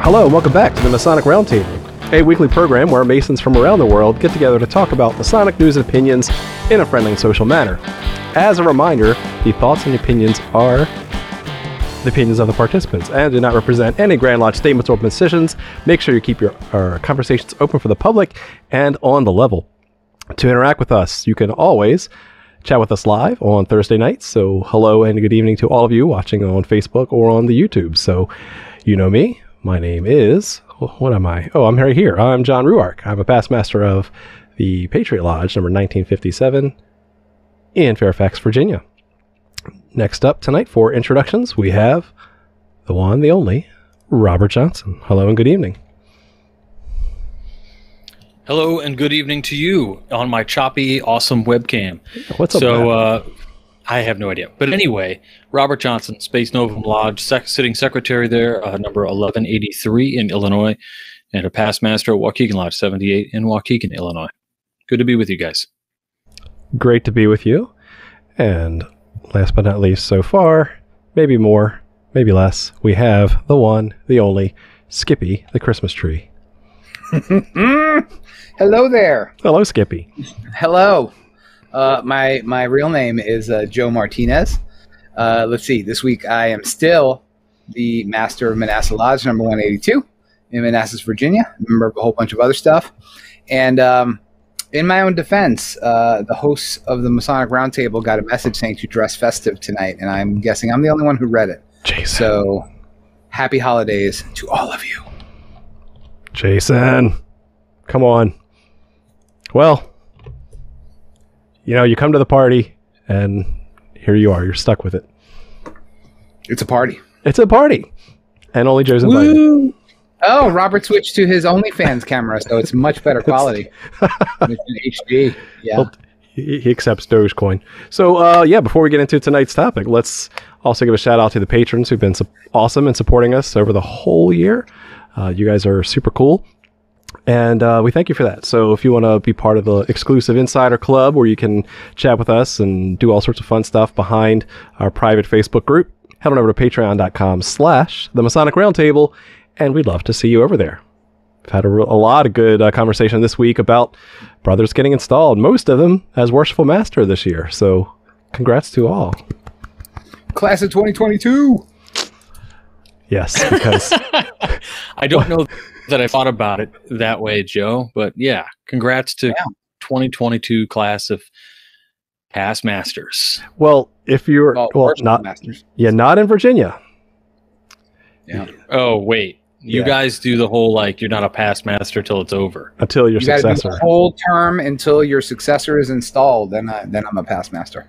Hello, and welcome back to the Masonic Roundtable, a weekly program where Masons from around the world get together to talk about Masonic news and opinions in a friendly and social manner. As a reminder, the thoughts and opinions are the opinions of the participants and do not represent any Grand Lodge statements or positions. Make sure you keep your our conversations open for the public and on the level. To interact with us, you can always chat with us live on Thursday nights. So, hello and good evening to all of you watching on Facebook or on the YouTube. So, you know me. My name is, what am I? Oh, I'm right here. I'm John Ruark. I'm a past master of the Patriot Lodge, number 1957, in Fairfax, Virginia. Next up tonight for introductions, we have the one, the only, Robert Johnson. Hello and good evening. Hello and good evening to you on my choppy, awesome webcam. What's up? So uh, I have no idea, but anyway, Robert Johnson, Spes Novum Lodge, sec- sitting secretary there, uh, number eleven eighty three in Illinois, and a past master at Waukegan Lodge seventy eight in Waukegan, Illinois. Good to be with you guys. Great to be with you. And last but not least, so far, maybe more, maybe less, we have the one, the only, Skippy, the Christmas tree. Hello there. Hello, Skippy. Hello. Uh, my my real name is uh, Joe Martinez. Uh, let's see. This week I am still the master of Manassas Lodge, number one eighty two, in Manassas, Virginia. Member of a whole bunch of other stuff. And um, in my own defense, uh, the hosts of the Masonic Roundtable got a message saying to dress festive tonight, and I'm guessing I'm the only one who read it. Jason. So, happy holidays to all of you. Jason. Come on. Well, you know, you come to the party, and here you are. You're stuck with it. It's a party. It's a party. And only Joe's invited. Oh, Robert switched to his OnlyFans camera, so it's much better quality. it's in HD. Yeah. Well, he, he accepts Dogecoin. So, uh, yeah, before we get into tonight's topic, let's also give a shout out to the patrons who've been su- awesome and supporting us over the whole year. Uh, you guys are super cool. And uh, we thank you for that. So, if you want to be part of the exclusive insider club where you can chat with us and do all sorts of fun stuff behind our private Facebook group, head on over to patreon.com slash the Masonic Roundtable, and we'd love to see you over there. We've had a, re- a lot of good uh, conversation this week about brothers getting installed, most of them as Worshipful Master this year. So, congrats to all. Class of 2022. Yes, because I don't know that I thought about it that way, Joe, but yeah, congrats to Yeah. 2022 class of past masters. well, if you're Well, well, not masters. yeah, not in Virginia. Yeah. Oh wait, you Yeah. guys do the whole like you're not a past master till it's over. until your You got do successor. the whole term until your successor is installed. Then, I, then I'm a past master.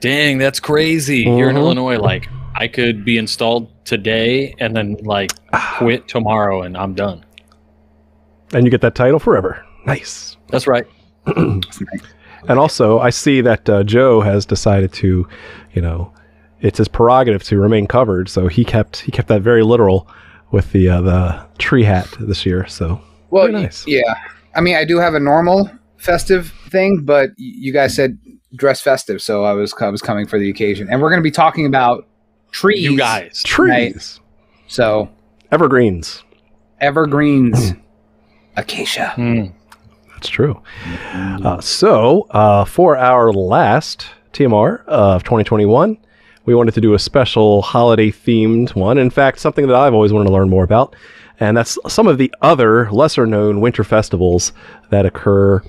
Dang, that's crazy. You're in Mhm. Illinois, like I could be installed today and then like quit tomorrow and I'm done. and you get that title forever. Nice. That's right. And also, I see that uh, Joe has decided to, you know, it's his prerogative to remain covered. So he kept he kept that very literal with the uh, the tree hat this year. So Well, Very nice. yeah. I mean, I do have a normal festive thing, but you guys said dress festive, so I was I was coming for the occasion, and we're going to be talking about trees. You guys. trees, So evergreens. evergreens, acacia. Hmm. That's true. Uh, so, uh, for our last TMR of 2021, we wanted to do a special holiday themed one. In fact, something that I've always wanted to learn more about. And that's some of the other lesser known winter festivals that occur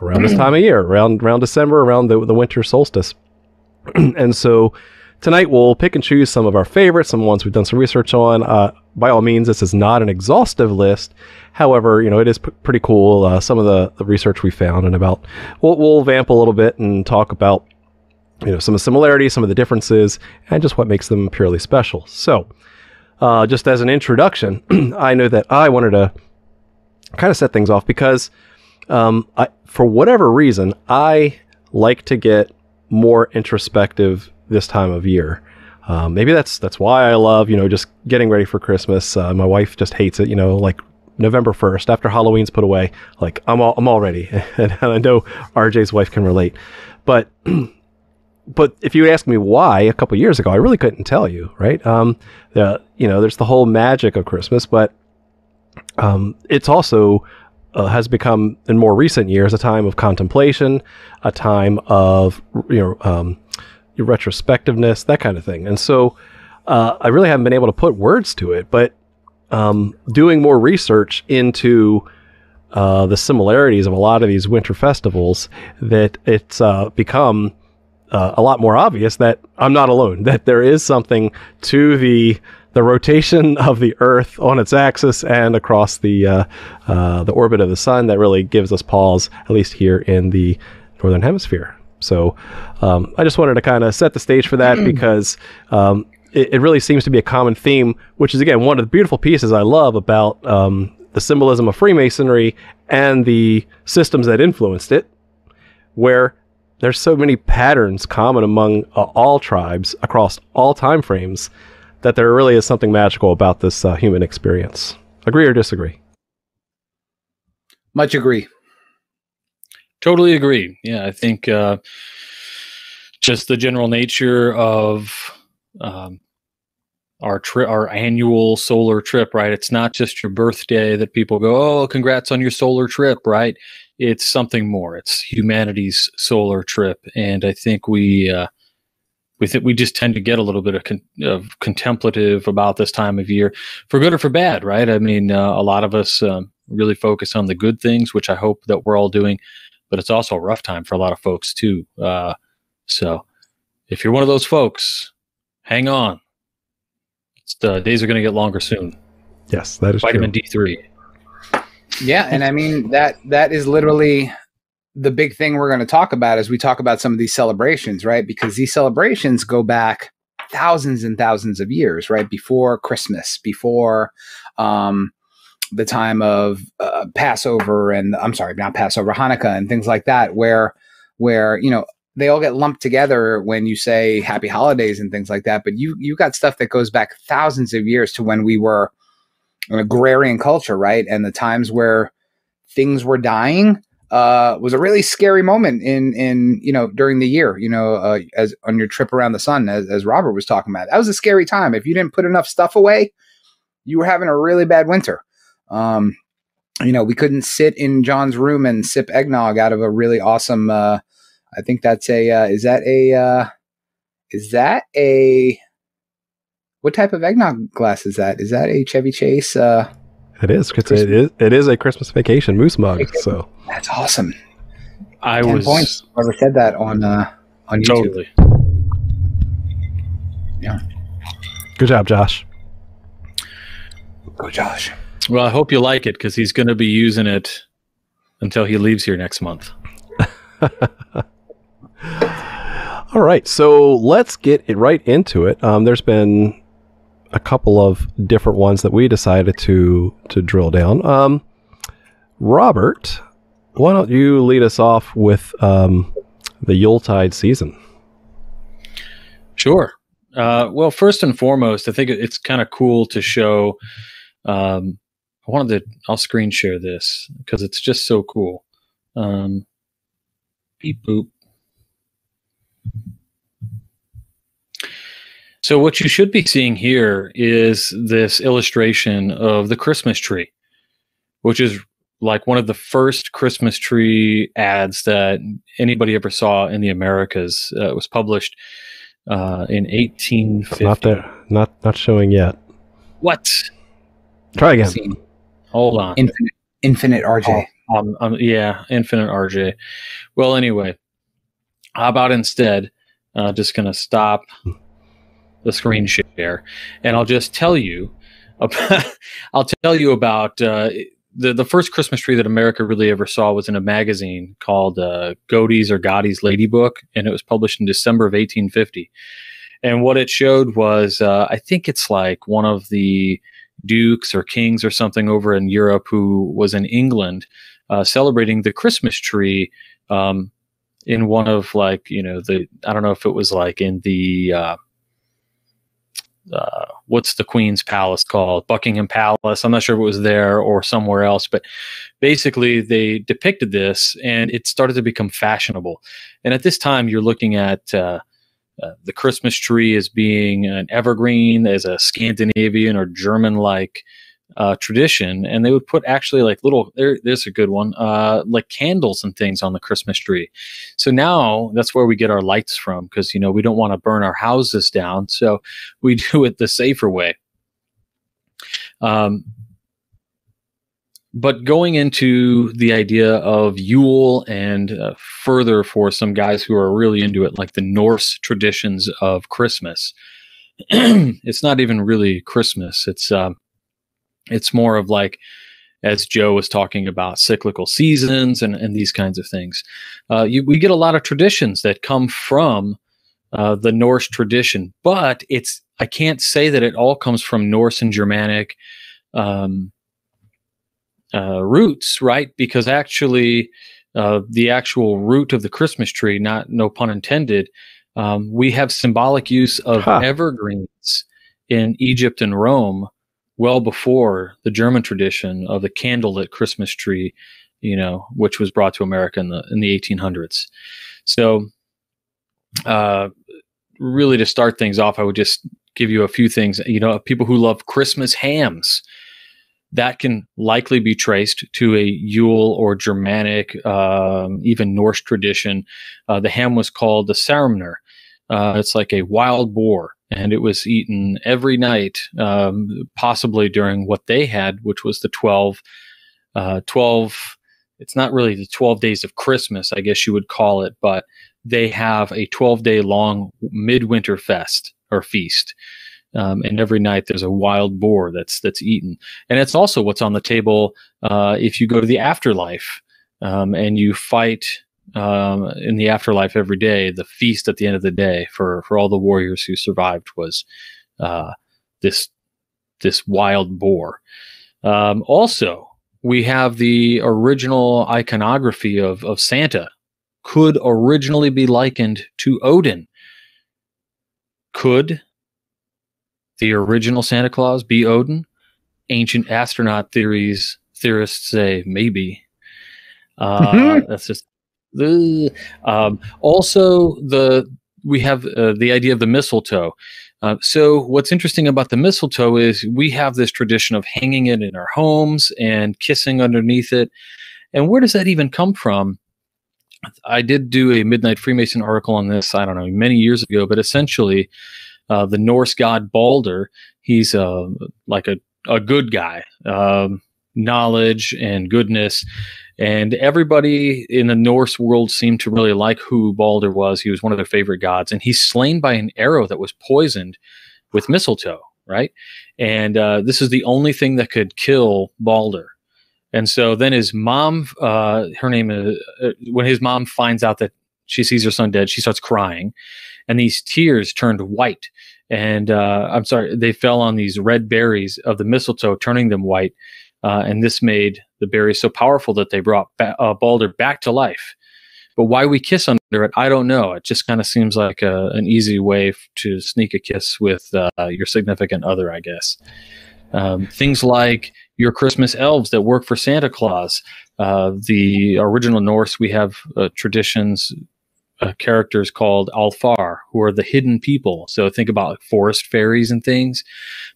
around this time of year, around, around December, around the, the winter solstice. and so tonight we'll pick and choose some of our favorites, some ones we've done some research on. Uh, by all means, this is not an exhaustive list. However, you know, it is p- pretty cool. Uh, some of the, the research we found and about, we'll, we'll vamp a little bit and talk about, you know, some of the similarities, some of the differences, and just what makes them purely special. So, uh, just as an introduction, I know that I wanted to kind of set things off because, um, I, for whatever reason, I like to get more introspective this time of year. Um, maybe that's that's why I love you know just getting ready for Christmas. Uh, my wife just hates it. You know, like November first after Halloween's put away, like I'm all I'm all ready, and I know RJ's wife can relate. But but if you ask me why a couple years ago, I really couldn't tell you, right? Um, the, you know, there's the whole magic of Christmas, but um, it's also uh, has become in more recent years a time of contemplation, a time of you know um, retrospectiveness, that kind of thing. And so uh, I really haven't been able to put words to it, but um, doing more research into uh, the similarities of a lot of these winter festivals, that it's uh, become uh, a lot more obvious that I'm not alone. That there is something to the the rotation of the Earth on its axis and across the uh, uh, the orbit of the Sun that really gives us pause, at least here in the northern hemisphere. So um, I just wanted to kind of set the stage for that because um, it, it, really seems to be a common theme, which is again one of the beautiful pieces I love about um, the symbolism of Freemasonry and the systems that influenced it, where there's so many patterns common among uh, all tribes across all time frames that there really is something magical about this uh, human experience. Agree or disagree? Much agree. Totally agree. Yeah, I think uh, just the general nature of um, our trip, our annual solar trip, right? It's not just your birthday that people go, "Oh, congrats on your solar trip," right? It's something more. It's humanity's solar trip, and I think we uh, we we just tend to get a little bit of, con- of, contemplative about this time of year, for good or for bad, right? I mean, uh, a lot of us um, really focus on the good things, which I hope that we're all doing, but it's also a rough time for a lot of folks too. Uh, so, if you're one of those folks, hang on. the days are going to get longer soon. Yes, that is vitamin D three. Yeah, and I mean that that is literally the big thing we're going to talk about as we talk about some of these celebrations, right? Because these celebrations go back thousands and thousands of years, right? Before Christmas, before um, the time of uh, Passover, and I'm sorry, not Passover, Hanukkah, and things like that, where where you know they all get lumped together when you say Happy Holidays and things like that. But you you got stuff that goes back thousands of years to when we were an agrarian culture, right? And the times where things were dying uh, was a really scary moment in in you know during the year. You know, uh, as on your trip around the sun, as, as Robert was talking about, that was a scary time. If you didn't put enough stuff away, you were having a really bad winter. Um, you know, we couldn't sit in John's room and sip eggnog out of a really awesome. Uh, I think that's a. Uh, is that a? Uh, is that a? What type of eggnog glass is that? Is that a Chevy Chase? Uh, it is. It's it is. It is a Christmas vacation moose mug. So that's awesome. I Ten was points. Whoever said that on uh, on YouTube. Totally. Yeah. Good job, Josh. Go, Josh. Well, I hope you like it because he's going to be using it until he leaves here next month. All right, so let's get it right into it. Um, there's been a couple of different ones that we decided to to drill down. Um, Robert, why don't you lead us off with um, the Yuletide season? Sure. Uh, well, first and foremost, I think it's kind of cool to show. Um, I wanted to. I'll screen share this because it's just so cool. Um, beep boop. So, what you should be seeing here is this illustration of the Christmas tree, which is like one of the first Christmas tree ads that anybody ever saw in the Americas. Uh, it was published uh, in 1850. Not there. Not not showing yet. What? Try again. Hold on. Infinite, infinite RJ. Oh, um, um, yeah, infinite RJ. Well, anyway, how about instead? Uh, just gonna stop the screen share, and I'll just tell you. About, I'll tell you about uh, the the first Christmas tree that America really ever saw was in a magazine called uh, Godey's or Godey's Lady Book, and it was published in December of 1850. And what it showed was, uh, I think it's like one of the dukes or kings or something over in Europe who was in England uh, celebrating the Christmas tree um, in one of like you know the I don't know if it was like in the uh, uh, what's the Queen's Palace called? Buckingham Palace. I'm not sure if it was there or somewhere else, but basically they depicted this and it started to become fashionable. And at this time, you're looking at uh, uh, the Christmas tree as being an evergreen, as a Scandinavian or German like uh, tradition, and they would put actually like little there, there's a good one, uh, like candles and things on the Christmas tree. So now that's where we get our lights from because you know we don't want to burn our houses down, so we do it the safer way. Um, but going into the idea of Yule and uh, further for some guys who are really into it, like the Norse traditions of Christmas, it's not even really Christmas. It's um, it's more of like, as Joe was talking about, cyclical seasons and, and these kinds of things. Uh, you, we get a lot of traditions that come from uh, the Norse tradition, but it's I can't say that it all comes from Norse and Germanic um, uh, roots, right? Because actually, uh, the actual root of the Christmas tree, not no pun intended, um, we have symbolic use of huh. evergreens in Egypt and Rome well before the German tradition of the candlelit Christmas tree, you know, which was brought to America in the in the 1800s. So, uh, really, to start things off, I would just give you a few things. You know, people who love Christmas hams. That can likely be traced to a Yule or Germanic, um, even Norse tradition. Uh, the ham was called the Saurmur. Uh, it's like a wild boar and it was eaten every night, um, possibly during what they had, which was the 12, uh, 12, it's not really the 12 days of Christmas, I guess you would call it, but they have a 12 day long midwinter fest or feast. Um, and every night there's a wild boar that's that's eaten, and it's also what's on the table uh, if you go to the afterlife um, and you fight um, in the afterlife every day. The feast at the end of the day for for all the warriors who survived was uh, this this wild boar. Um, also, we have the original iconography of of Santa. Could originally be likened to Odin. Could the original Santa Claus be Odin? Ancient astronaut theories theorists say maybe. Uh, that's just um, also, the we have uh, the idea of the mistletoe. Uh, so, what's interesting about the mistletoe is we have this tradition of hanging it in our homes and kissing underneath it. And where does that even come from? I did do a Midnight Freemason article on this, I don't know, many years ago, but essentially, uh, the Norse god Balder, he's uh, like a, a good guy, um, knowledge and goodness. And everybody in the Norse world seemed to really like who Balder was. He was one of their favorite gods. And he's slain by an arrow that was poisoned with mistletoe, right? And uh, this is the only thing that could kill Balder. And so then his mom, uh, her name is, uh, when his mom finds out that she sees her son dead, she starts crying. And these tears turned white. And uh, I'm sorry, they fell on these red berries of the mistletoe, turning them white. Uh, and this made the berries so powerful that they brought ba- uh, Balder back to life. But why we kiss under it, I don't know. It just kind of seems like a, an easy way f- to sneak a kiss with uh, your significant other, I guess. Um, things like your Christmas elves that work for Santa Claus. Uh, the original Norse, we have uh, traditions uh, characters called Alfar, who are the hidden people. So think about like forest fairies and things.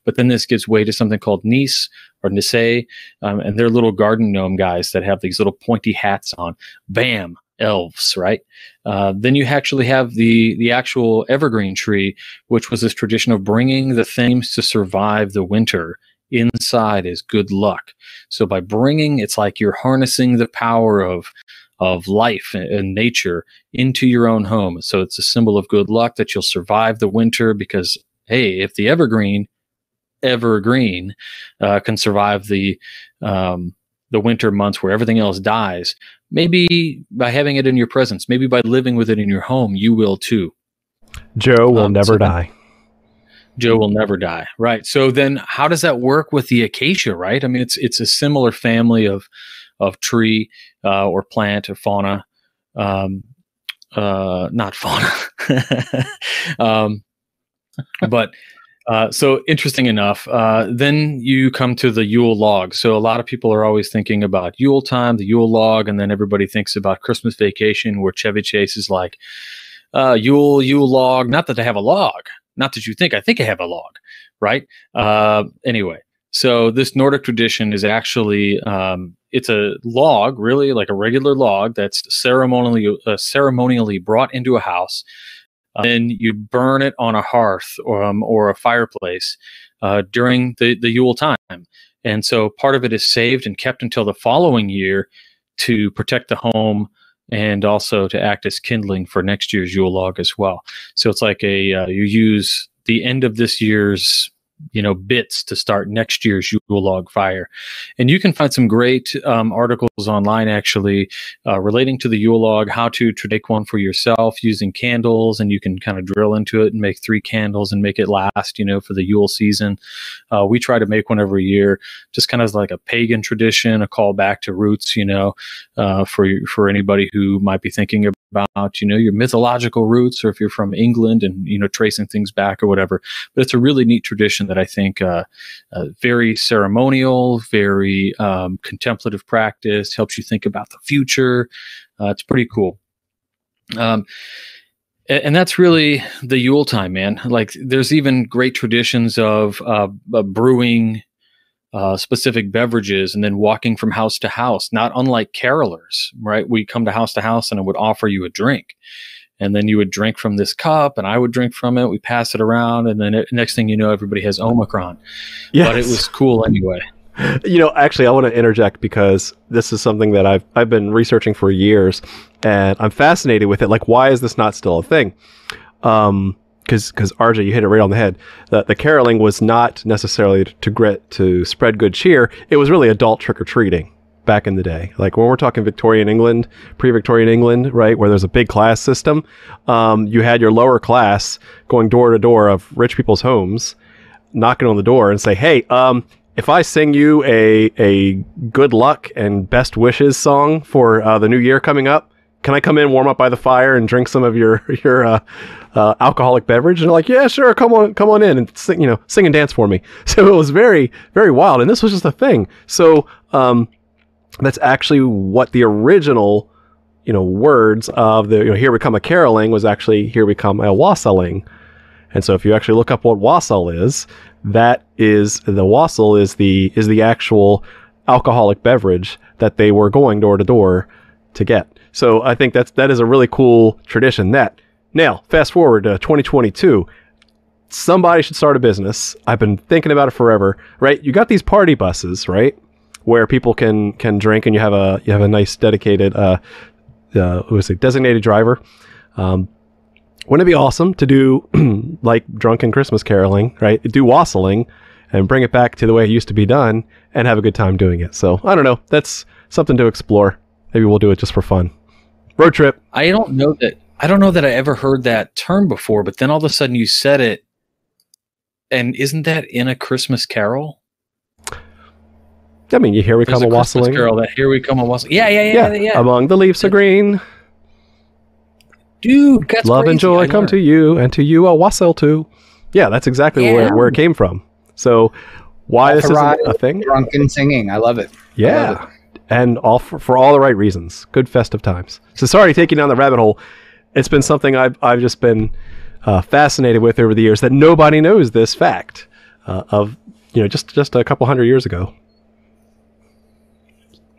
But then this gives way to something called Nis or Nisse, um, and they're little garden gnome guys that have these little pointy hats on. Bam, elves, right? Uh, then you actually have the the actual evergreen tree, which was this tradition of bringing the things to survive the winter inside is good luck. So by bringing, it's like you're harnessing the power of of life and nature into your own home. So it's a symbol of good luck that you'll survive the winter because, hey, if the evergreen, evergreen, uh, can survive the um, the winter months where everything else dies, maybe by having it in your presence, maybe by living with it in your home, you will too. Joe will um, never so die. Joe will never die. Right. So then how does that work with the acacia, right? I mean it's it's a similar family of of tree uh, or plant or fauna. Um, uh, not fauna. um, but uh, so interesting enough. Uh, then you come to the Yule log. So a lot of people are always thinking about Yule time, the Yule log, and then everybody thinks about Christmas vacation, where Chevy Chase is like, uh, Yule Yule log. Not that I have a log. Not that you think I think I have a log, right? Uh, anyway, so this Nordic tradition is actually um, it's a log, really like a regular log that's ceremonially uh, ceremonially brought into a house. Uh, then you burn it on a hearth or, um, or a fireplace uh, during the, the Yule time. And so part of it is saved and kept until the following year to protect the home and also to act as kindling for next year's Yule log as well. So it's like a uh, you use the end of this year's you know bits to start next year's Yule log fire. And you can find some great um, articles online actually uh, relating to the Yule log how to, make one for yourself using candles and you can kind of drill into it and make three candles and make it last you know for the Yule season. Uh, we try to make one every year just kind of like a pagan tradition a call back to roots you know uh, for for anybody who might be thinking about you know your mythological roots or if you're from England and you know tracing things back or whatever but it's a really neat tradition that I think uh, uh, very ceremonial, very um, contemplative practice, helps you think about the future. Uh, it's pretty cool. Um, and that's really the Yule time, man. Like, there's even great traditions of uh, brewing uh, specific beverages and then walking from house to house, not unlike carolers, right? We come to house to house and I would offer you a drink and then you would drink from this cup and I would drink from it. We pass it around, and then it, next thing you know, everybody has Omicron. Yes. But it was cool anyway. You know, actually, I want to interject because this is something that I've I've been researching for years, and I'm fascinated with it. Like, why is this not still a thing? Um, because because RJ, you hit it right on the head. The the caroling was not necessarily to grit to spread good cheer. It was really adult trick or treating back in the day. Like when we're talking Victorian England, pre-Victorian England, right, where there's a big class system, um, you had your lower class going door to door of rich people's homes, knocking on the door and say, "Hey, um, if I sing you a a good luck and best wishes song for uh, the new year coming up, can I come in, warm up by the fire, and drink some of your your uh, uh, alcoholic beverage?" And they're like, "Yeah, sure, come on, come on in and sing, you know, sing and dance for me." So it was very very wild, and this was just a thing. So um, that's actually what the original you know words of the you know, here we come a caroling was actually here we come a wassailing and so if you actually look up what wassail is that is the wassail is the is the actual alcoholic beverage that they were going door to door to get so i think that's that is a really cool tradition that now fast forward to 2022 somebody should start a business i've been thinking about it forever right you got these party buses right where people can can drink and you have a you have a nice dedicated uh, uh is it designated driver. Um, wouldn't it be awesome to do like drunken Christmas caroling, right? Do wassailing and bring it back to the way it used to be done and have a good time doing it. So I don't know. That's something to explore. Maybe we'll do it just for fun. Road trip. I don't know that I don't know that I ever heard that term before, but then all of a sudden you said it. And isn't that in a Christmas carol? I mean, you hear we There's come a, a wassailing. Girl, that here we come a wassailing. Yeah, yeah, yeah, yeah, yeah. Among the leaves are green. Dude, that's love crazy. and joy come to you, and to you a wassail too. Yeah, that's exactly yeah. where, where it came from. So, why this is a thing? Drunken singing, I love it. Yeah, love it. And all for, for all the right reasons. Good festive times. So sorry to take you down the rabbit hole. It's been something I've I've just been uh, fascinated with over the years that nobody knows this fact uh, of you know just just a couple hundred years ago.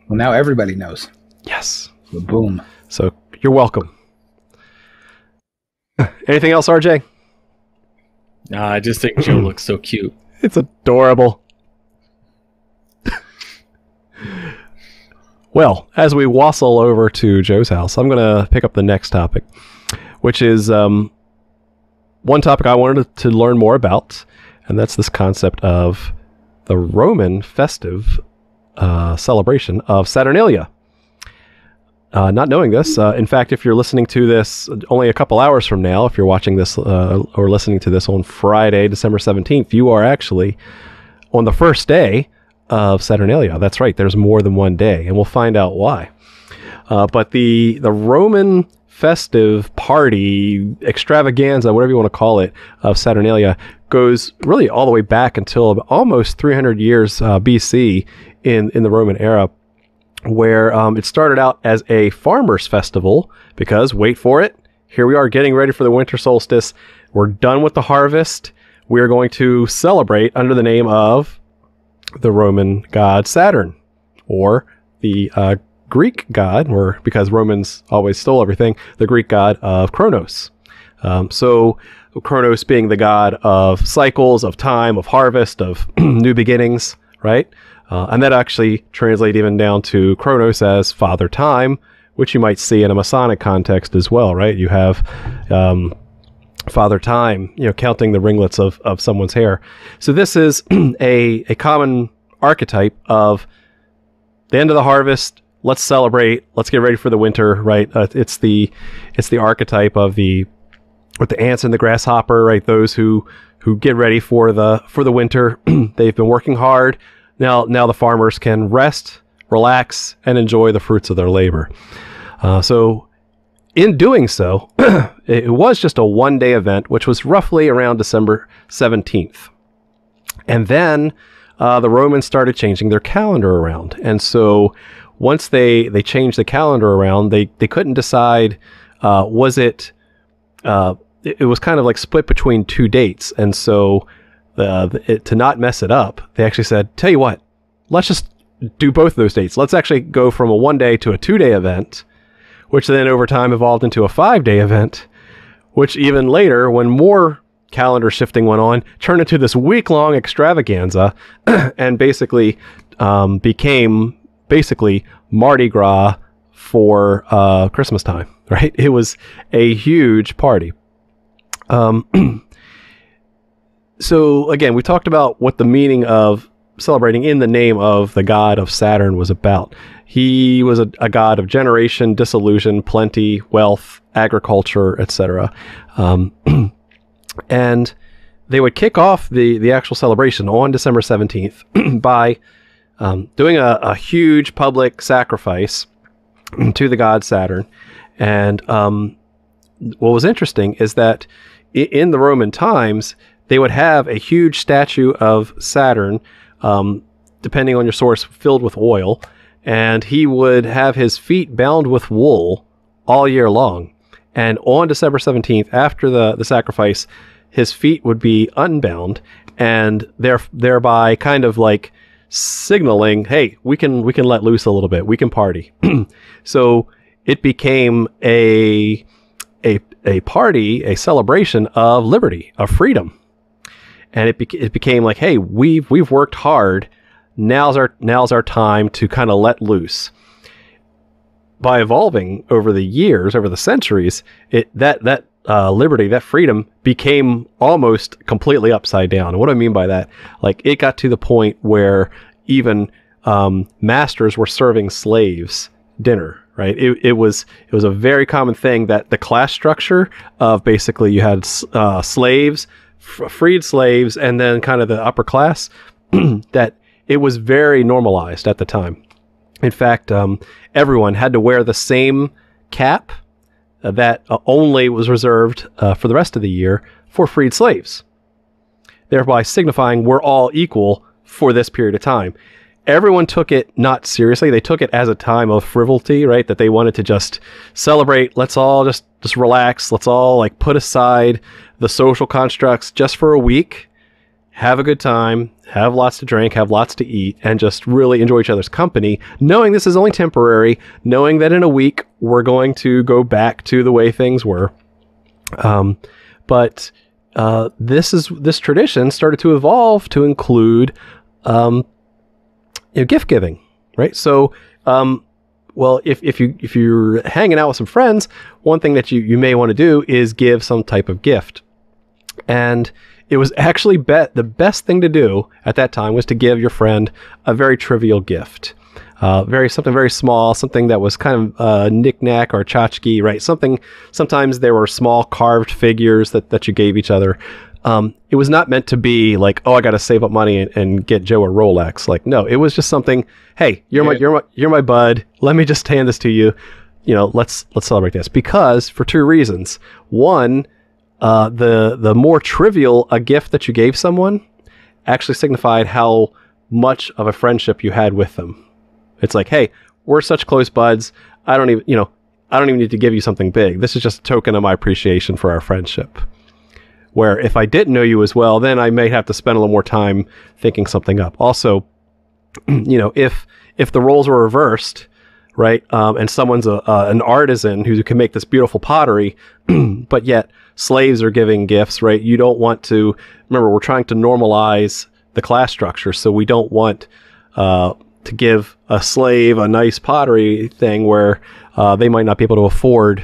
Well, now everybody knows. Yes. So boom. So you're welcome. Anything else, RJ? Nah, I just think Joe looks so cute. It's adorable. Well, as we wassail over to Joe's house, I'm going to pick up the next topic, which is um, one topic I wanted to learn more about, and that's this concept of the Roman festive uh, celebration of Saturnalia. Uh, not knowing this, uh, in fact, if you're listening to this only a couple hours from now, if you're watching this uh, or listening to this on Friday, December 17th, you are actually on the first day of Saturnalia. That's right, there's more than one day, and we'll find out why. Uh, but the the Roman festive party extravaganza, whatever you want to call it, of Saturnalia goes really all the way back until almost 300 years uh, BC in in the Roman era, where um, it started out as a farmers' festival because wait for it, here we are getting ready for the winter solstice. We're done with the harvest. We are going to celebrate under the name of the Roman god Saturn, or the uh, Greek god, or because Romans always stole everything, the Greek god of Kronos. Um, so, Kronos being the god of cycles, of time, of harvest, of new beginnings, right? Uh, and that actually translates even down to Kronos as Father Time, which you might see in a Masonic context as well, right? You have um, Father Time, you know, counting the ringlets of, of someone's hair. So this is a, a common archetype of the end of the harvest. Let's celebrate. Let's get ready for the winter, right? Uh, it's the it's the archetype of the with the ants and the grasshopper, right? Those who who get ready for the for the winter. They've been working hard. Now now the farmers can rest, relax, and enjoy the fruits of their labor. Uh, so in doing so, it was just a one day event, which was roughly around December 17th. And then uh, the Romans started changing their calendar around. And so once they, they changed the calendar around, they, they couldn't decide uh, was it, uh, it, it was kind of like split between two dates. And so it, to not mess it up, they actually said, tell you what, let's just do both of those dates. Let's actually go from a one day to a two day event, which then over time evolved into a five day event, which even later, when more calendar shifting went on, turned into this week long extravaganza and basically um, became basically Mardi Gras for uh, Christmas time, right? It was a huge party. Um, so again, we talked about what the meaning of celebrating in the name of the god of Saturn was about. He was a, a god of generation, disillusion, plenty, wealth, agriculture, etc. Um, and they would kick off the the actual celebration on December seventeenth by um, doing a, a, huge public sacrifice to the god Saturn. And um, what was interesting is that in the Roman times, they would have a huge statue of Saturn, um, depending on your source, filled with oil, and he would have his feet bound with wool all year long. And on December 17th, after the, the sacrifice, his feet would be unbound, and there, thereby kind of like signaling, "Hey, we can we can let loose a little bit. We can party." so it became a a a party, a celebration of liberty, of freedom and it, it became like, hey, we've we've worked hard. Now's our now's our time to kind of let loose. By evolving over the years, over the centuries, it that that uh, liberty, that freedom became almost completely upside down. What do I mean by that? Like it got to the point where even um, masters were serving slaves dinner. Right. It, it was it was a very common thing that the class structure of basically you had uh, slaves f- freed slaves and then kind of the upper class, that it was very normalized at the time. In fact, um, everyone had to wear the same cap uh, that uh, only was reserved uh, for the rest of the year for freed slaves, thereby signifying we're all equal for this period of time. Everyone took it not seriously. They took it as a time of frivolity, right? That they wanted to just celebrate. Let's all just just relax. Let's all like put aside the social constructs just for a week, have a good time, have lots to drink, have lots to eat, and just really enjoy each other's company, knowing this is only temporary, knowing that in a week we're going to go back to the way things were. Um, but uh, this is this tradition started to evolve to include um, you know, gift giving, right? So um, well, if, if you if you're hanging out with some friends, one thing that you, you may want to do is give some type of gift. And it was actually bet the best thing to do at that time was to give your friend a very trivial gift. Uh, very something very small, something that was kind of uh, knickknack or tchotchke, right? Something. Sometimes there were small carved figures that, that you gave each other. Um, it was not meant to be like, oh, I got to save up money and, and, get Joe a Rolex. Like, no, it was just something. Hey, you're my you're my you're my bud. Let me just hand this to you. You know, let's let's celebrate this because for two reasons. One, uh, the the more trivial a gift that you gave someone actually signified how much of a friendship you had with them. It's like, hey, we're such close buds. I don't even, you know, I don't even need to give you something big. This is just a token of my appreciation for our friendship. Where if I didn't know you as well, then I may have to spend a little more time thinking something up. Also, you know, if if the roles were reversed, right, um, and someone's a, uh, an artisan who can make this beautiful pottery, but yet slaves are giving gifts, right? You don't want to remember we're trying to normalize the class structure, so we don't want uh, to give a slave a nice pottery thing where uh, they might not be able to afford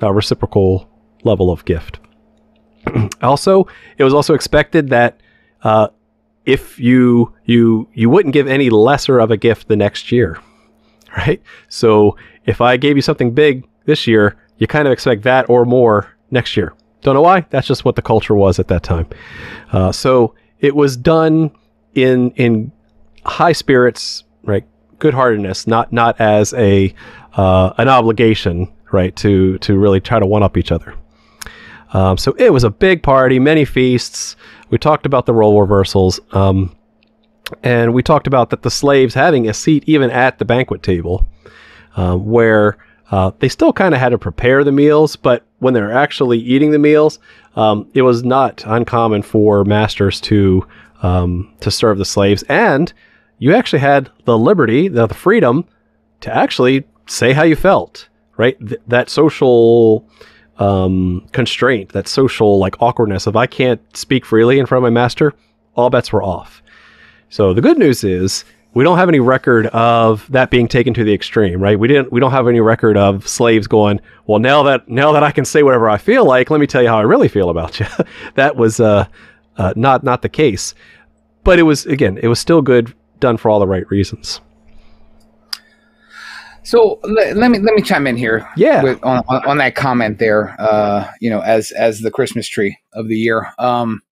a reciprocal level of gift. also, it was also expected that uh, if you you you wouldn't give any lesser of a gift the next year, right? So if I gave you something big this year, you kind of expect that or more next year. Don't know why. That's just what the culture was at that time. Uh, so it was done in in high spirits, right? Good heartedness, not not as a uh, an obligation, right? To to really try to one up each other. Um, so it was a big party, many feasts. We talked about the role reversals, um, and we talked about that the slaves having a seat even at the banquet table, uh, where uh, they still kind of had to prepare the meals, but when they're actually eating the meals, um, it was not uncommon for masters to um, to serve the slaves, and you actually had the liberty, the, the freedom, to actually say how you felt. Right, Th- that social um, constraint, that social like awkwardness of I can't speak freely in front of my master, all bets were off. So the good news is we don't have any record of that being taken to the extreme, right? We didn't we don't have any record of slaves going, well now that now that I can say whatever I feel like, let me tell you how I really feel about you. that was uh, uh, not not the case. But it was again, it was still good done for all the right reasons. So let, let me let me chime in here. Yeah. With, on, on, on that comment there, uh, you know, as as the Christmas tree of the year. Um,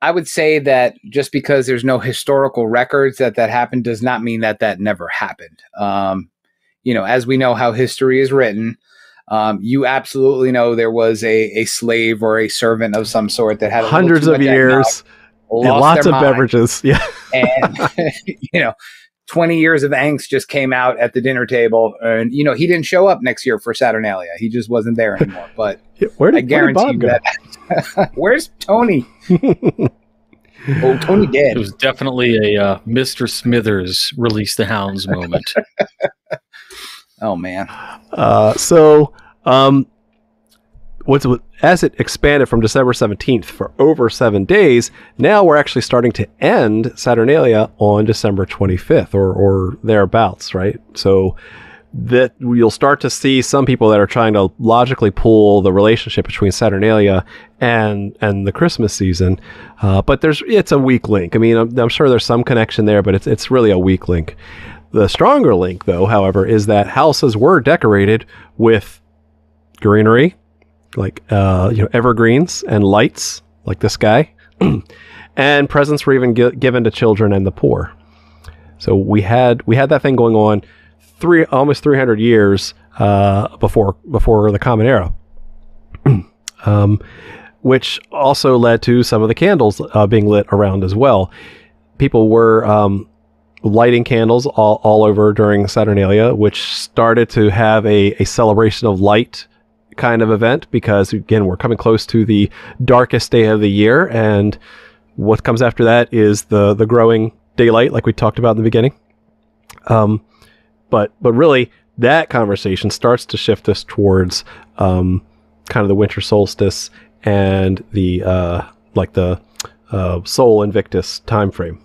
I would say that just because there's no historical records that that happened does not mean that that never happened. Um, you know, as we know how history is written, um, you absolutely know there was a, a slave or a servant of some sort that had a hundreds of years, mouth, and lots of mind, beverages. Yeah, and you know, 20 years of angst just came out at the dinner table and you know he didn't show up next year for saturnalia. He just wasn't there anymore but where did, i guarantee where did that where's tony? Oh tony dead. It was definitely a uh, mr smithers release the hounds moment. Oh man. Uh, so um, what's as it expanded from December 17th for over seven days, now we're actually starting to end Saturnalia on December 25th or, or thereabouts, right? So that you'll start to see some people that are trying to logically pull the relationship between Saturnalia and and the Christmas season, uh, but there's it's a weak link. I mean, I'm, I'm sure there's some connection there, but it's it's really a weak link. The stronger link, though, however, is that houses were decorated with greenery, like uh, you know evergreens and lights, like this guy, and presents were even gi- given to children and the poor. So we had we had that thing going on three almost 300 years uh, before before the Common Era, um, which also led to some of the candles uh, being lit around as well. People were um, lighting candles all, all over during Saturnalia, which started to have a, a celebration of light kind of event because again we're coming close to the darkest day of the year and what comes after that is the the growing daylight like we talked about in the beginning um but but really that conversation starts to shift us towards um kind of the winter solstice and the uh like the uh sol invictus time frame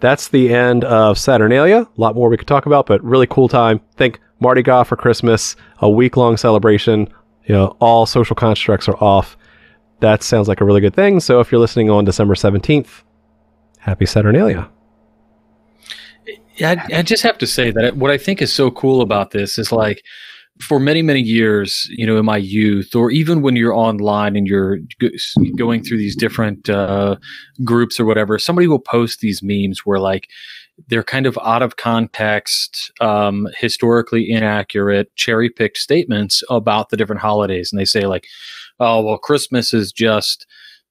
that's the end of Saturnalia. A lot more we could talk about, but really cool time. Think Mardi Gras for Christmas, a week long celebration. You know, all social constructs are off. That sounds like a really good thing. So if you're listening on December 17th, happy Saturnalia. Yeah, I, I just have to say that what I think is so cool about this is like, for many many years you know in my youth or even when you're online and you're g- going through these different uh, groups or whatever somebody will post these memes where like they're kind of out of context um, historically inaccurate cherry picked statements about the different holidays. And they say like oh well christmas is just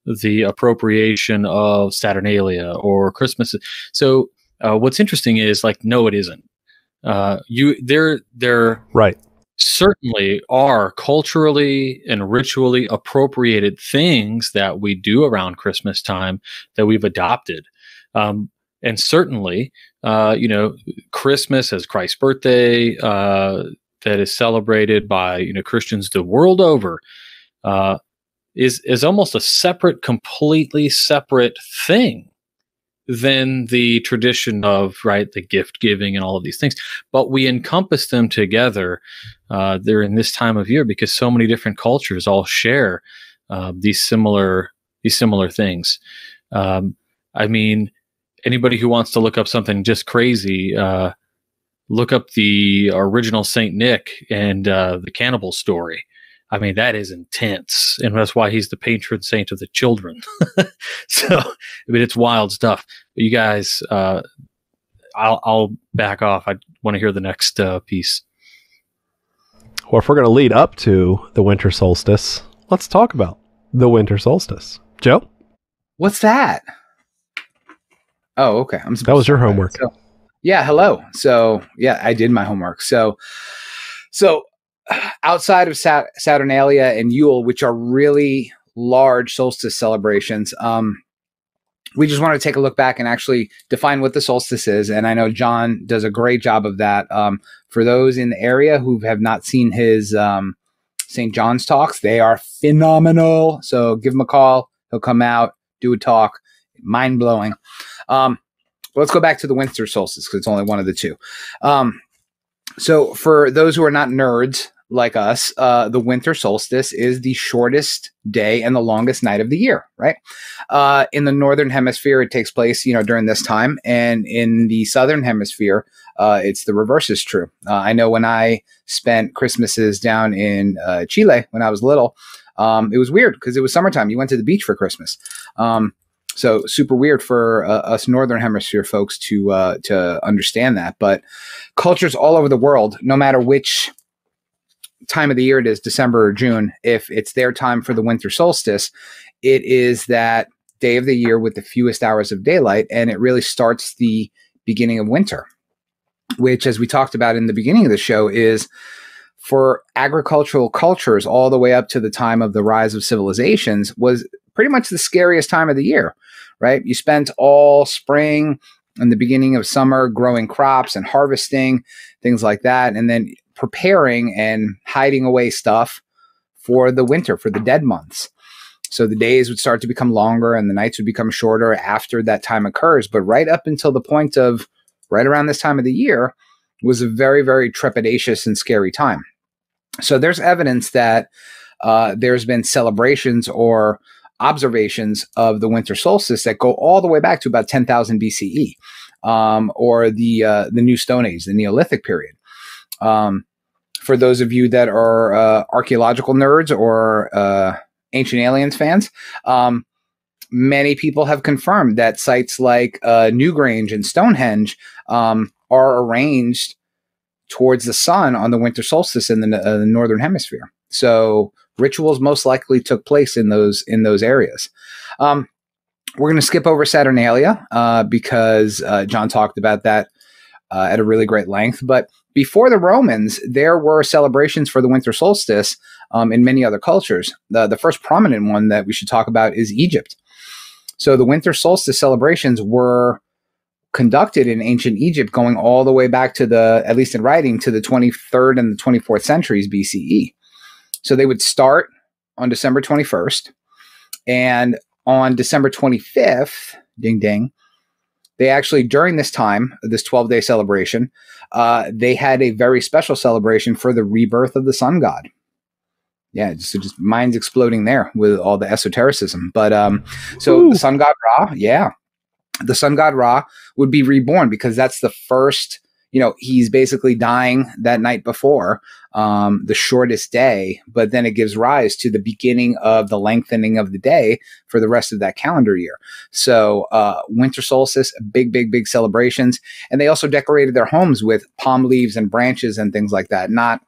the appropriation of saturnalia or christmas so uh, what's interesting is like no it isn't. Uh, you they're they're right. certainly are culturally and ritually appropriated things that we do around Christmas time that we've adopted. Um, and certainly, uh, you know, Christmas as Christ's birthday uh, that is celebrated by you know Christians the world over uh, is is almost a separate, completely separate thing than the tradition of right the gift giving and all of these things. But we encompass them together. Uh, they're in this time of year because so many different cultures all share uh, these similar these similar things. Um, I mean anybody who wants to look up something just crazy, uh, look up the original Saint Nick and uh, the cannibal story. I mean, that is intense, and that's why he's the patron saint of the children. so, I mean, it's wild stuff. But you guys, uh, I'll, I'll back off. I want to hear the next uh, piece. Well, if we're going to lead up to the winter solstice, let's talk about the winter solstice. Joe, what's that? Oh, okay. I'm that was your homework. So, yeah. Hello. So yeah, I did my homework. So, so outside of Sat- Saturnalia and Yule, which are really large solstice celebrations, um, we just want to take a look back and actually define what the solstice is. And I know John does a great job of that. Um, for those in the area who have not seen his um, St. John's talks, they are phenomenal. So give him a call. He'll come out, do a talk. Mind blowing. Um, let's go back to the winter solstice because it's only one of the two. Um, so, for those who are not nerds like us, uh, the winter solstice is the shortest day and the longest night of the year, right? Uh, in the northern hemisphere, it takes place, you know, during this time, and in the southern hemisphere, uh, it's the reverse is true. Uh, I know when I spent Christmases down in uh, Chile when I was little, um, it was weird because it was summertime. You went to the beach for Christmas. Um, so super weird for uh, us northern hemisphere folks to uh, to understand that. But cultures all over the world, no matter which time of the year it is, December or June, if it's their time for the winter solstice, it is that day of the year with the fewest hours of daylight, and it really starts the beginning of winter. Which, as we talked about in the beginning of the show, is for agricultural cultures all the way up to the time of the rise of civilizations was pretty much the scariest time of the year right? You spent all spring and the beginning of summer growing crops and harvesting, things like that, and then preparing and hiding away stuff for the winter, for the dead months. So the days would start to become longer and the nights would become shorter after that time occurs. But right up until the point of right around this time of the year was a very, very trepidatious and scary time. So there's evidence that uh, there's been celebrations or observations of the winter solstice that go all the way back to about 10,000 BCE, um, or the uh, the New Stone Age, the Neolithic period. Um, for those of you that are uh, archaeological nerds or uh, ancient aliens fans, um, many people have confirmed that sites like uh, Newgrange and Stonehenge um, are arranged towards the sun on the winter solstice in the, uh, the northern hemisphere. So rituals most likely took place in those in those areas. Um, we're going to skip over Saturnalia uh, because uh, John talked about that uh, at a really great length. But before the Romans, there were celebrations for the winter solstice um, in many other cultures. The, the first prominent one that we should talk about is Egypt. So the winter solstice celebrations were conducted in ancient Egypt going all the way back to the, at least in writing, to the 23rd and the 24th centuries BCE. So they would start on December 21st. And on December 25th, ding ding, they actually, during this time, this 12 day celebration, uh, they had a very special celebration for the rebirth of the sun god. Yeah, just, just minds exploding there with all the esotericism. But um, so Ooh. the sun god Ra, yeah, the sun god Ra would be reborn because that's the first you know, he's basically dying that night before um, the shortest day, but then it gives rise to the beginning of the lengthening of the day for the rest of that calendar year. So, uh, winter solstice, big, big, big celebrations. And they also decorated their homes with palm leaves and branches and things like that. Not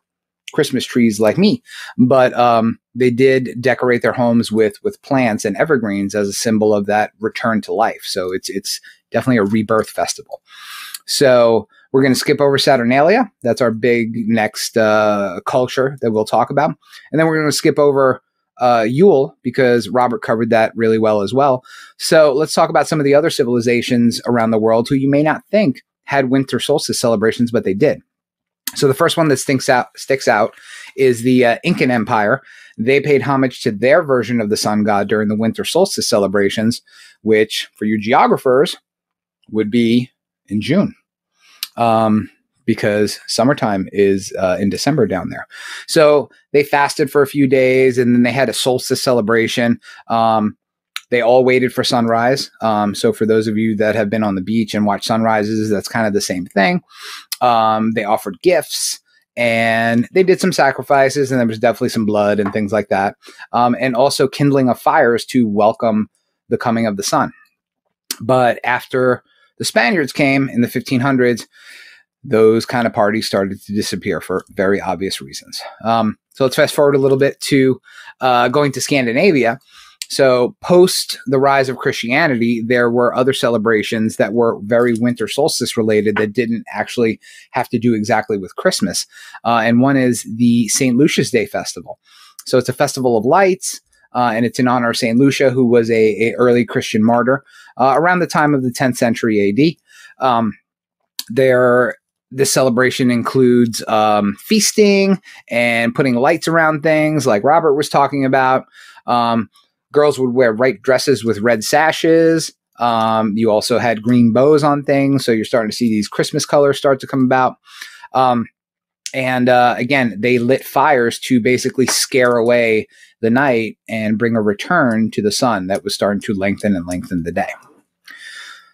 Christmas trees like me, but um, they did decorate their homes with with plants and evergreens as a symbol of that return to life. So it's it's definitely a rebirth festival. So We're going to skip over Saturnalia. That's our big next uh, culture that we'll talk about. And then we're going to skip over uh, Yule because Robert covered that really well as well. So let's talk about some of the other civilizations around the world who you may not think had winter solstice celebrations, but they did. So the first one that stinks out sticks out is the uh, Incan Empire. They paid homage to their version of the sun god during the winter solstice celebrations, which for you geographers would be in June. Um, because summertime is uh, in December down there. So they fasted for a few days and then they had a solstice celebration. Um, they all waited for sunrise. Um, so for those of you that have been on the beach and watched sunrises, that's kind of the same thing. Um, they offered gifts and they did some sacrifices and there was definitely some blood and things like that. Um, and also kindling of fires to welcome the coming of the sun. But after the Spaniards came in the 1500s, those kind of parties started to disappear for very obvious reasons. Um, so let's fast forward a little bit to uh, going to Scandinavia. So, post the rise of Christianity, there were other celebrations that were very winter solstice related that didn't actually have to do exactly with Christmas. Uh, and one is the St. Lucia's Day Festival. So, it's a festival of lights. Uh, and it's in honor of Saint Lucia, who was a, a early Christian martyr uh, around the time of the 10th century AD. Um, there this celebration includes um, feasting and putting lights around things, like Robert was talking about. Um, girls would wear white dresses with red sashes. Um, you also had green bows on things, so you're starting to see these Christmas colors start to come about. And uh, again, they lit fires to basically scare away the night and bring a return to the sun that was starting to lengthen and lengthen the day.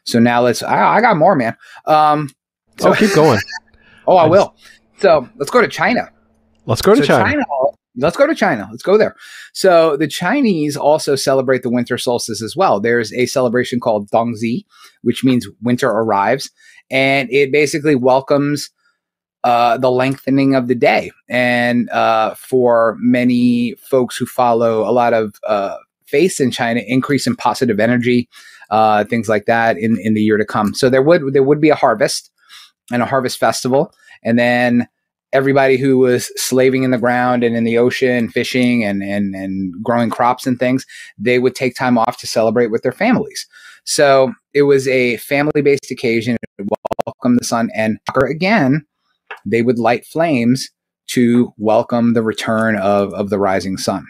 So now let's. I, I got more, man. Um, so, oh, keep going. oh, I, I will. Just, so let's go to China. Let's go to so China. China. Let's go to China. Let's go there. So the Chinese also celebrate the winter solstice as well. There's a celebration called Dongzhi, which means winter arrives, and it basically welcomes uh, the lengthening of the day. And uh, for many folks who follow a lot of uh, faith in China, increase in positive energy, uh, things like that in, in the year to come. So there would there would be a harvest and a harvest festival. And then everybody who was slaving in the ground and in the ocean, fishing and, and, and growing crops and things, they would take time off to celebrate with their families. So it was a family based occasion. Welcome the sun. And again, they would light flames to welcome the return of, of the rising sun.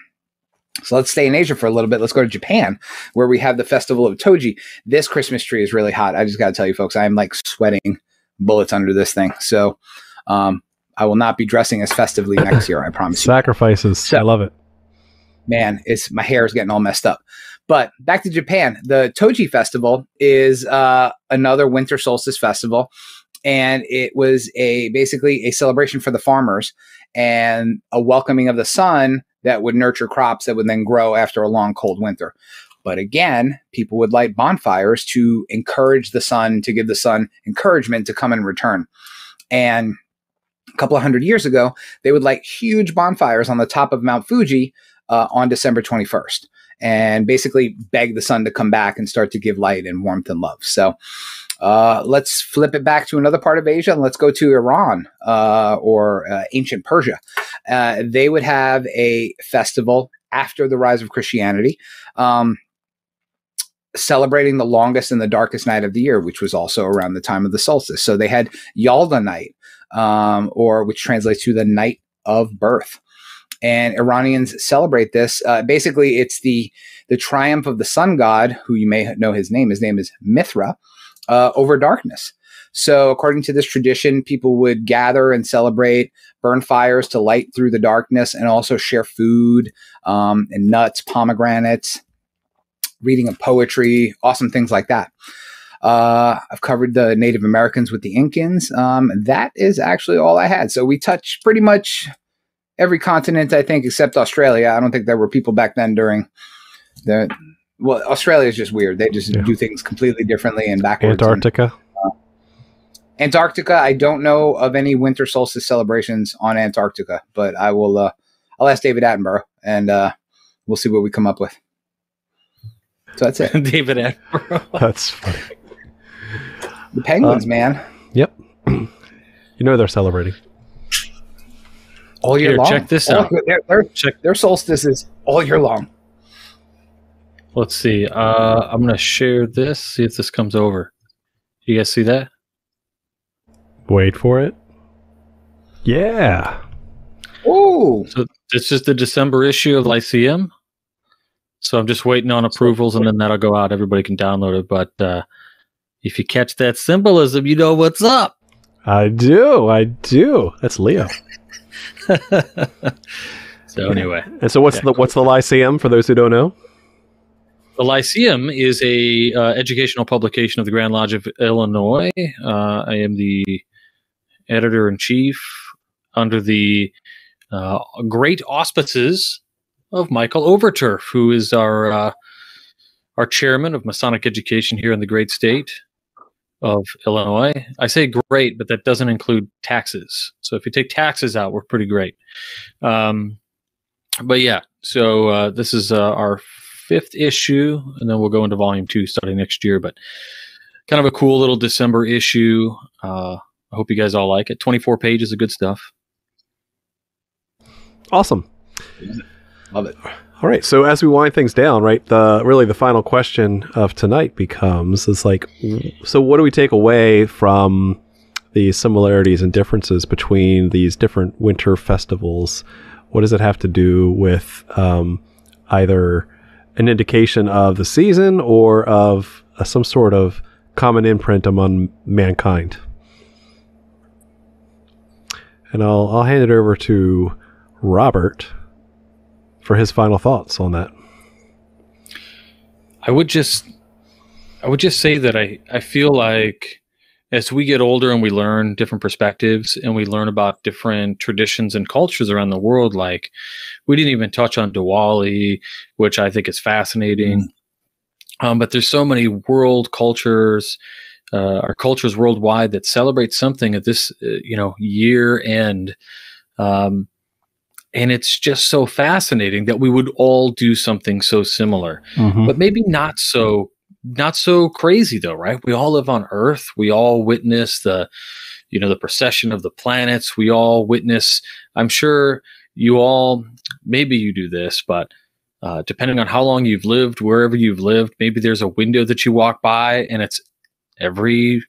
So let's stay in Asia for a little bit. Let's go to Japan, where we have the festival of Toji. This Christmas tree is really hot. I just got to tell you, folks, I'm like sweating bullets under this thing. So um, I will not be dressing as festively next year. I promise. Sacrifices. So, I love it. Man, it's my hair is getting all messed up. But back to Japan, the Toji Festival is uh, another winter solstice festival, and it was a basically a celebration for the farmers and a welcoming of the sun that would nurture crops that would then grow after a long cold winter. But again, people would light bonfires to encourage the sun, to give the sun encouragement to come and return. And a couple of hundred years ago, they would light huge bonfires on the top of Mount Fuji uh, on December 21st and basically beg the sun to come back and start to give light and warmth and love. So uh, let's flip it back to another part of Asia and let's go to Iran uh, or uh, ancient Persia. Uh, they would have a festival after the rise of Christianity. Um, celebrating the longest and the darkest night of the year, which was also around the time of the solstice. So they had Yalda night, um, or which translates to the night of birth. And Iranians celebrate this. Uh, basically, it's the the triumph of the sun god, who you may know his name. His name is Mithra, uh, over darkness. So, according to this tradition, people would gather and celebrate, burn fires to light through the darkness, and also share food um, and nuts, pomegranates, reading of poetry, awesome things like that. Uh, I've covered the Native Americans with the Incans. Um, that is actually all I had. So we touch pretty much every continent, I think, except Australia. I don't think there were people back then during the. Well, Australia is just weird. They just yeah. do things completely differently and backwards. Antarctica. And, uh, Antarctica. I don't know of any winter solstice celebrations on Antarctica, but I will. Uh, I'll ask David Attenborough, and uh, we'll see what we come up with. So that's it. David Attenborough. that's funny. The Penguins, uh, man. Yep. You know they're celebrating. All year Here, long. check this All- out. Their, their, their solstice is all year long. Let's see. Uh, I'm gonna share this. See if this comes over. You guys see that? Wait for it. Yeah. Oh. So this is the December issue of Lyceum. So I'm just waiting on approvals, and then that'll go out. Everybody can download it. But uh, if you catch that symbolism, you know what's up. I do. I do. That's Leo. so anyway, And so what's Okay, the what's the Lyceum for those who don't know? The Lyceum is a uh, educational publication of the Grand Lodge of Illinois. Uh, I am the editor in chief under the uh, great auspices of Michael Overturf, who is our uh, our chairman of Masonic education here in the great state of Illinois. I say great, but that doesn't include taxes. So if you take taxes out, we're pretty great. Um, but yeah, so uh, this is uh, our fifth issue, and then we'll go into volume two starting next year. But kind of a cool little December issue. Uh, I hope you guys all like it. 24 pages of good stuff. Awesome. Love it. All right. So as we wind things down, right, the really the final question of tonight becomes is like, so what do we take away from the similarities and differences between these different winter festivals? What does it have to do with um, either an indication of the season or of uh, some sort of common imprint among mankind? And I'll I'll hand it over to Robert for his final thoughts on that. I would just I would just say that I, I feel like as we get older and we learn different perspectives and we learn about different traditions and cultures around the world, like we didn't even touch on Diwali, which I think is fascinating. Um, but there's so many world cultures, uh, our cultures worldwide that celebrate something at this, uh, you know, year end. Um, and it's just so fascinating that we would all do something so similar but maybe not so not so crazy though right? We all live on earth. We all witness the you know the procession of the planets. We all witness i'm sure you all maybe you do this but uh, depending on how long you've lived wherever you've lived maybe there's a window that you walk by and it's every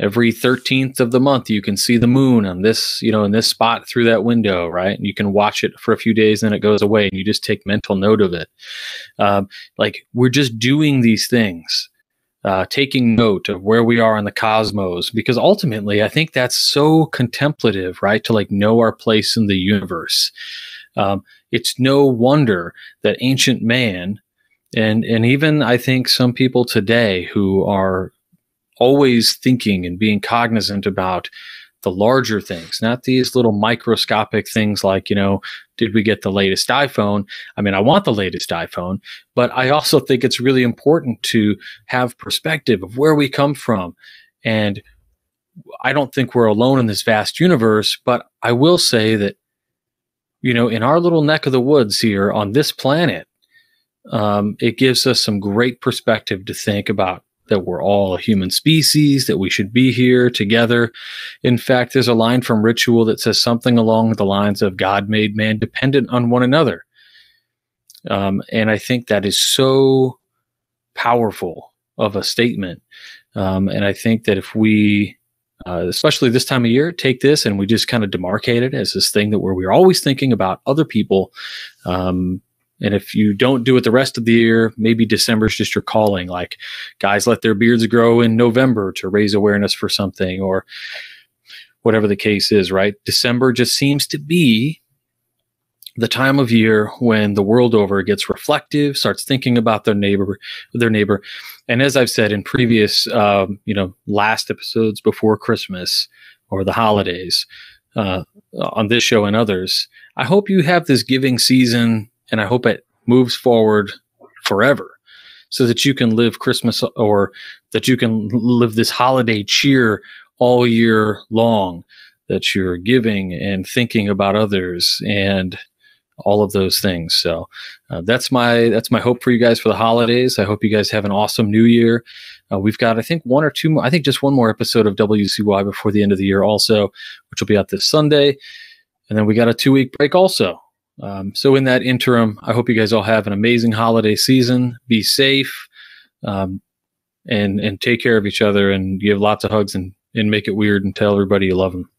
every 13th of the month you can see the moon on this you know in this spot through that window right? And you can watch it for a few days and then it goes away and you just take mental note of it. Um, like we're just doing these things uh, taking note of where we are in the cosmos because ultimately i think that's so contemplative right to like know our place in the universe. Um, it's no wonder that ancient man and and even i think some people today who are always thinking and being cognizant about the larger things, not these little microscopic things like, you know, did we get the latest iPhone? I mean, I want the latest iPhone, but I also think it's really important to have perspective of where we come from. And I don't think we're alone in this vast universe, but I will say that, you know, in our little neck of the woods here on this planet, um, it gives us some great perspective to think about that we're all a human species, that we should be here together. In fact, there's a line from Ritual that says something along the lines of God made man dependent on one another. Um, and I think that is so powerful of a statement. Um, and I think that if we, uh, especially this time of year, take this and we just kind of demarcate it as this thing that where we're always thinking about other people, um, and if you don't do it the rest of the year, maybe December's just your calling. Like guys let their beards grow in November to raise awareness for something or whatever the case is, right? December just seems to be the time of year when the world over gets reflective, starts thinking about their neighbor, their neighbor. And as I've said in previous, um, you know, last episodes before Christmas or the holidays, uh, on this show and others, I hope you have this giving season and I hope it moves forward forever so that you can live Christmas or that you can live this holiday cheer all year long, that you're giving and thinking about others and all of those things. So uh, that's my that's my hope for you guys for the holidays. I hope you guys have an awesome New Year. Uh, we've got I think one or two more. I think just one more episode of WCY before the end of the year, also, which will be out this Sunday, and then we got a two week break also. Um, so in that interim, I hope you guys all have an amazing holiday season. Be safe, um, and and take care of each other, and give lots of hugs and and make it weird and tell everybody you love them.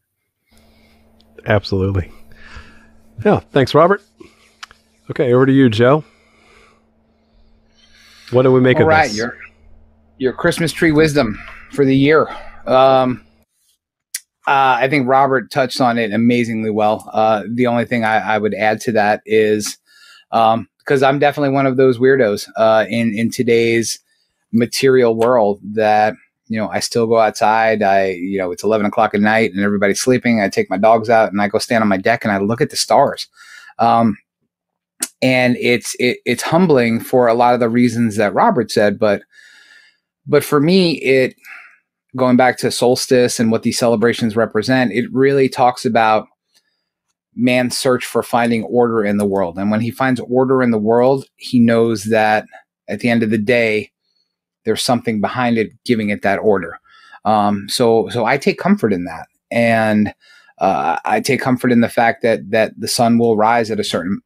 Absolutely. Yeah. Thanks, Robert. Okay, over to you, Joe. What do we make All of right, this? your your Christmas tree wisdom for the year. Um, uh, I think Robert touched on it amazingly well. Uh, the only thing I, I would add to that is um, because I'm definitely one of those weirdos uh, in in today's material world that you know I still go outside. I you know it's 11 o'clock at night and everybody's sleeping. I take my dogs out and I go stand on my deck and I look at the stars. Um, and it's it, it's humbling for a lot of the reasons that Robert said, but but for me, it going back to solstice and what these celebrations represent, it really talks about man's search for finding order in the world. And when he finds order in the world, he knows that at the end of the day, there's something behind it giving it that order. Um, so so I take comfort in that, and uh, I take comfort in the fact that that the sun will rise at a certain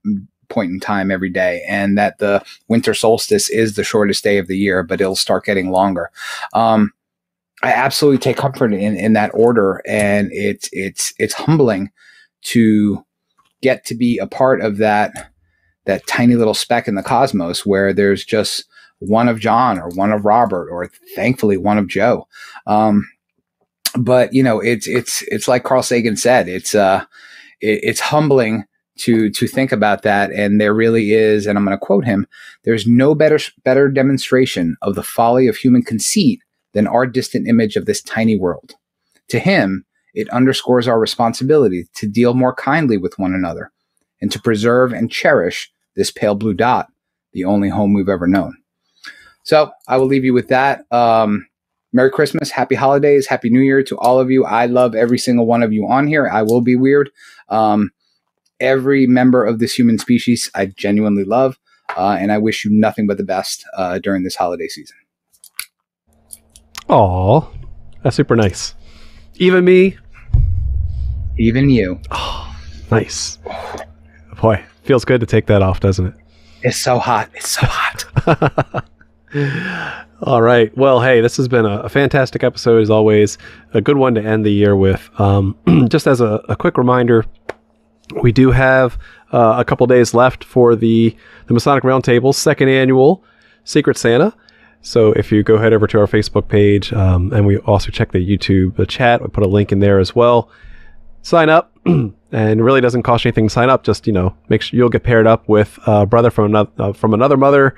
point in time every day, and that the winter solstice is the shortest day of the year, but it'll start getting longer. Um, I absolutely take comfort in in that order, and it's it's it's humbling to get to be a part of that that tiny little speck in the cosmos where there's just one of John or one of Robert or thankfully one of Joe. Um, but you know, it's it's it's like Carl Sagan said, it's uh, it, it's humbling to to think about that. And there really is, and I'm going to quote him: "There's no better better demonstration of the folly of human conceit than our distant image of this tiny world. To him, it underscores our responsibility to deal more kindly with one another, and to preserve and cherish this pale blue dot, the only home we've ever known." So I will leave you with that. Um, Merry Christmas, Happy Holidays, Happy New Year to all of you. I love every single one of you on here. I will be weird. Um, every member of this human species, I genuinely love, uh, and I wish you nothing but the best uh, during this holiday season. Aw, that's super nice. Even me. Even you. Oh, Nice. Boy, feels good to take that off, doesn't it? It's so hot. It's so hot. All right. Well, hey, this has been a, a fantastic episode as always. A good one to end the year with. Um, just as a, a quick reminder, we do have uh, a couple days left for the the Masonic Roundtable second annual Secret Santa. So if you go head over to our Facebook page, um, and we also check the YouTube the chat, we put a link in there as well. Sign up, and it really doesn't cost you anything to sign up. Just you know, make sure you'll get paired up with a brother from another uh, from another mother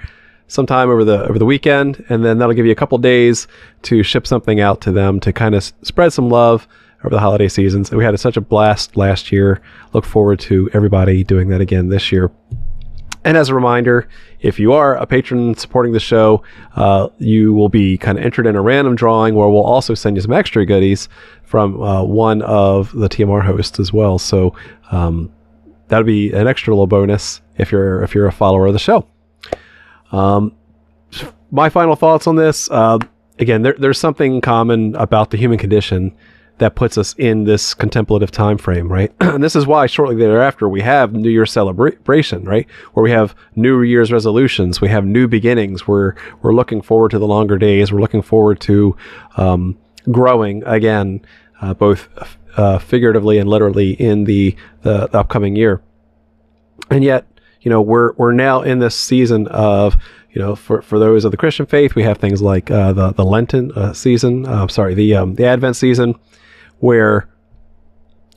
sometime over the over the weekend, and then that'll give you a couple days to ship something out to them to kind of s- spread some love over the holiday seasons. We had such a blast last year. Look forward to everybody doing that again this year. And as a reminder, if you are a patron supporting the show, uh, you will be kind of entered in a random drawing where we'll also send you some extra goodies from uh, one of the TMR hosts as well. So um, that'll be an extra little bonus if you're if you're a follower of the show. Um, my final thoughts on this. Uh, again, there, there's something common about the human condition that puts us in this contemplative time frame, right? and this is why shortly thereafter we have New Year's celebration, right? Where we have New Year's resolutions, we have new beginnings. We're we're looking forward to the longer days. We're looking forward to um, growing again, uh, both uh, figuratively and literally in the, the the upcoming year. And yet, you know, we're we're now in this season of you know, for, for those of the Christian faith, we have things like uh, the the Lenten uh, season. Uh, sorry, the um, the Advent season, where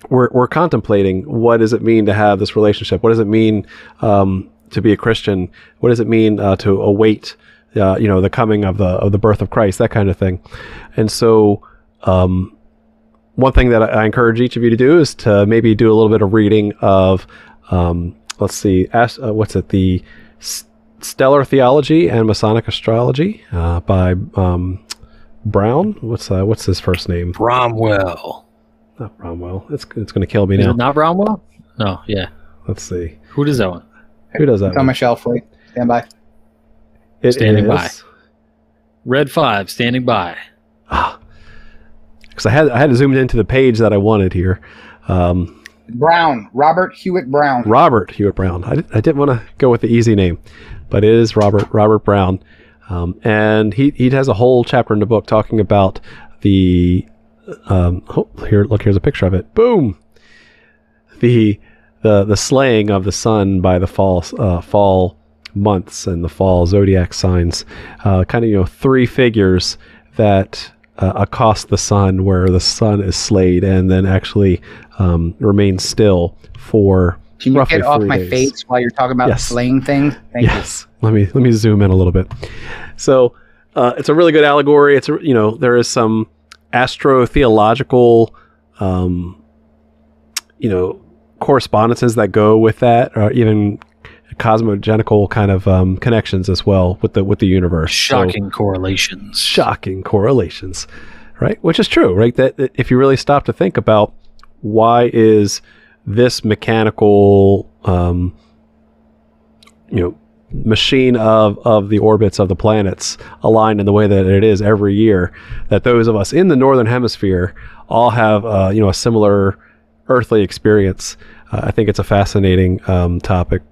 we're we're contemplating what does it mean to have this relationship? What does it mean um, to be a Christian? What does it mean uh, to await, uh, you know, the coming of the of the birth of Christ? That kind of thing. And so, um, one thing that I, I encourage each of you to do is to maybe do a little bit of reading of, um, let's see, as, uh, what's it, the Stellar Theology and Masonic Astrology uh, by um, Brown. What's uh, what's his first name? Bromwell. Not Bromwell. It's it's going to kill me Is now. it not Bromwell? No, yeah. Let's see. Who does that one? Who does that? It's on one? my shelf. Wait, stand by. It Standing is- by. Red Five standing by. because I had I had to zoom into the page that I wanted here. Um, Brown, Robert Hewitt Brown. Robert Hewitt Brown. I, di- I didn't want to go with the easy name, but it is Robert Robert Brown, um, and he he has a whole chapter in the book talking about the. Um, oh, here, look, here's a picture of it. Boom. The the the slaying of the sun by the fall uh, fall months and the fall zodiac signs. Uh, kind of you know three figures that uh, accost the sun, where the sun is slayed and then actually um, remains still for Can you get off my days. face while you're talking about Yes. slaying things? Thank yes. Let me let me zoom in a little bit. So uh, it's a really good allegory. It's a, you know there is some astrotheological, um, you know, correspondences that go with that, or even cosmogenical kind of um, connections as well with the with the universe. So- Shocking correlations. shocking correlations, right? Which is true, right? That, that if you really stop to think about why is this mechanical, um, you know, machine of of the orbits of the planets aligned in the way that it is every year, that those of us in the northern hemisphere all have, uh, you know, a similar earthly experience. Uh, I think it's a fascinating um, topic.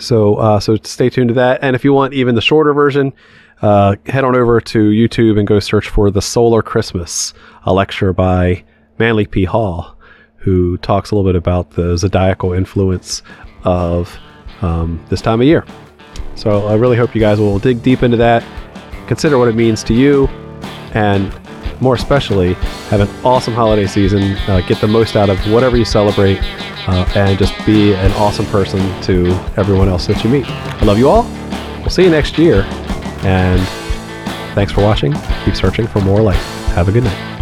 So, uh, so stay tuned to that. And if you want even the shorter version, uh, head on over to YouTube and go search for The Solar Christmas, a lecture by Manly P. Hall, who talks a little bit about the zodiacal influence of um, this time of year. So I really hope you guys will dig deep into that, consider what it means to you, and more especially, have an awesome holiday season. Uh, get the most out of whatever you celebrate, uh, and just be an awesome person to everyone else that you meet. I love you all. We'll see you next year. And thanks for watching. Keep searching for more life. Have a good night.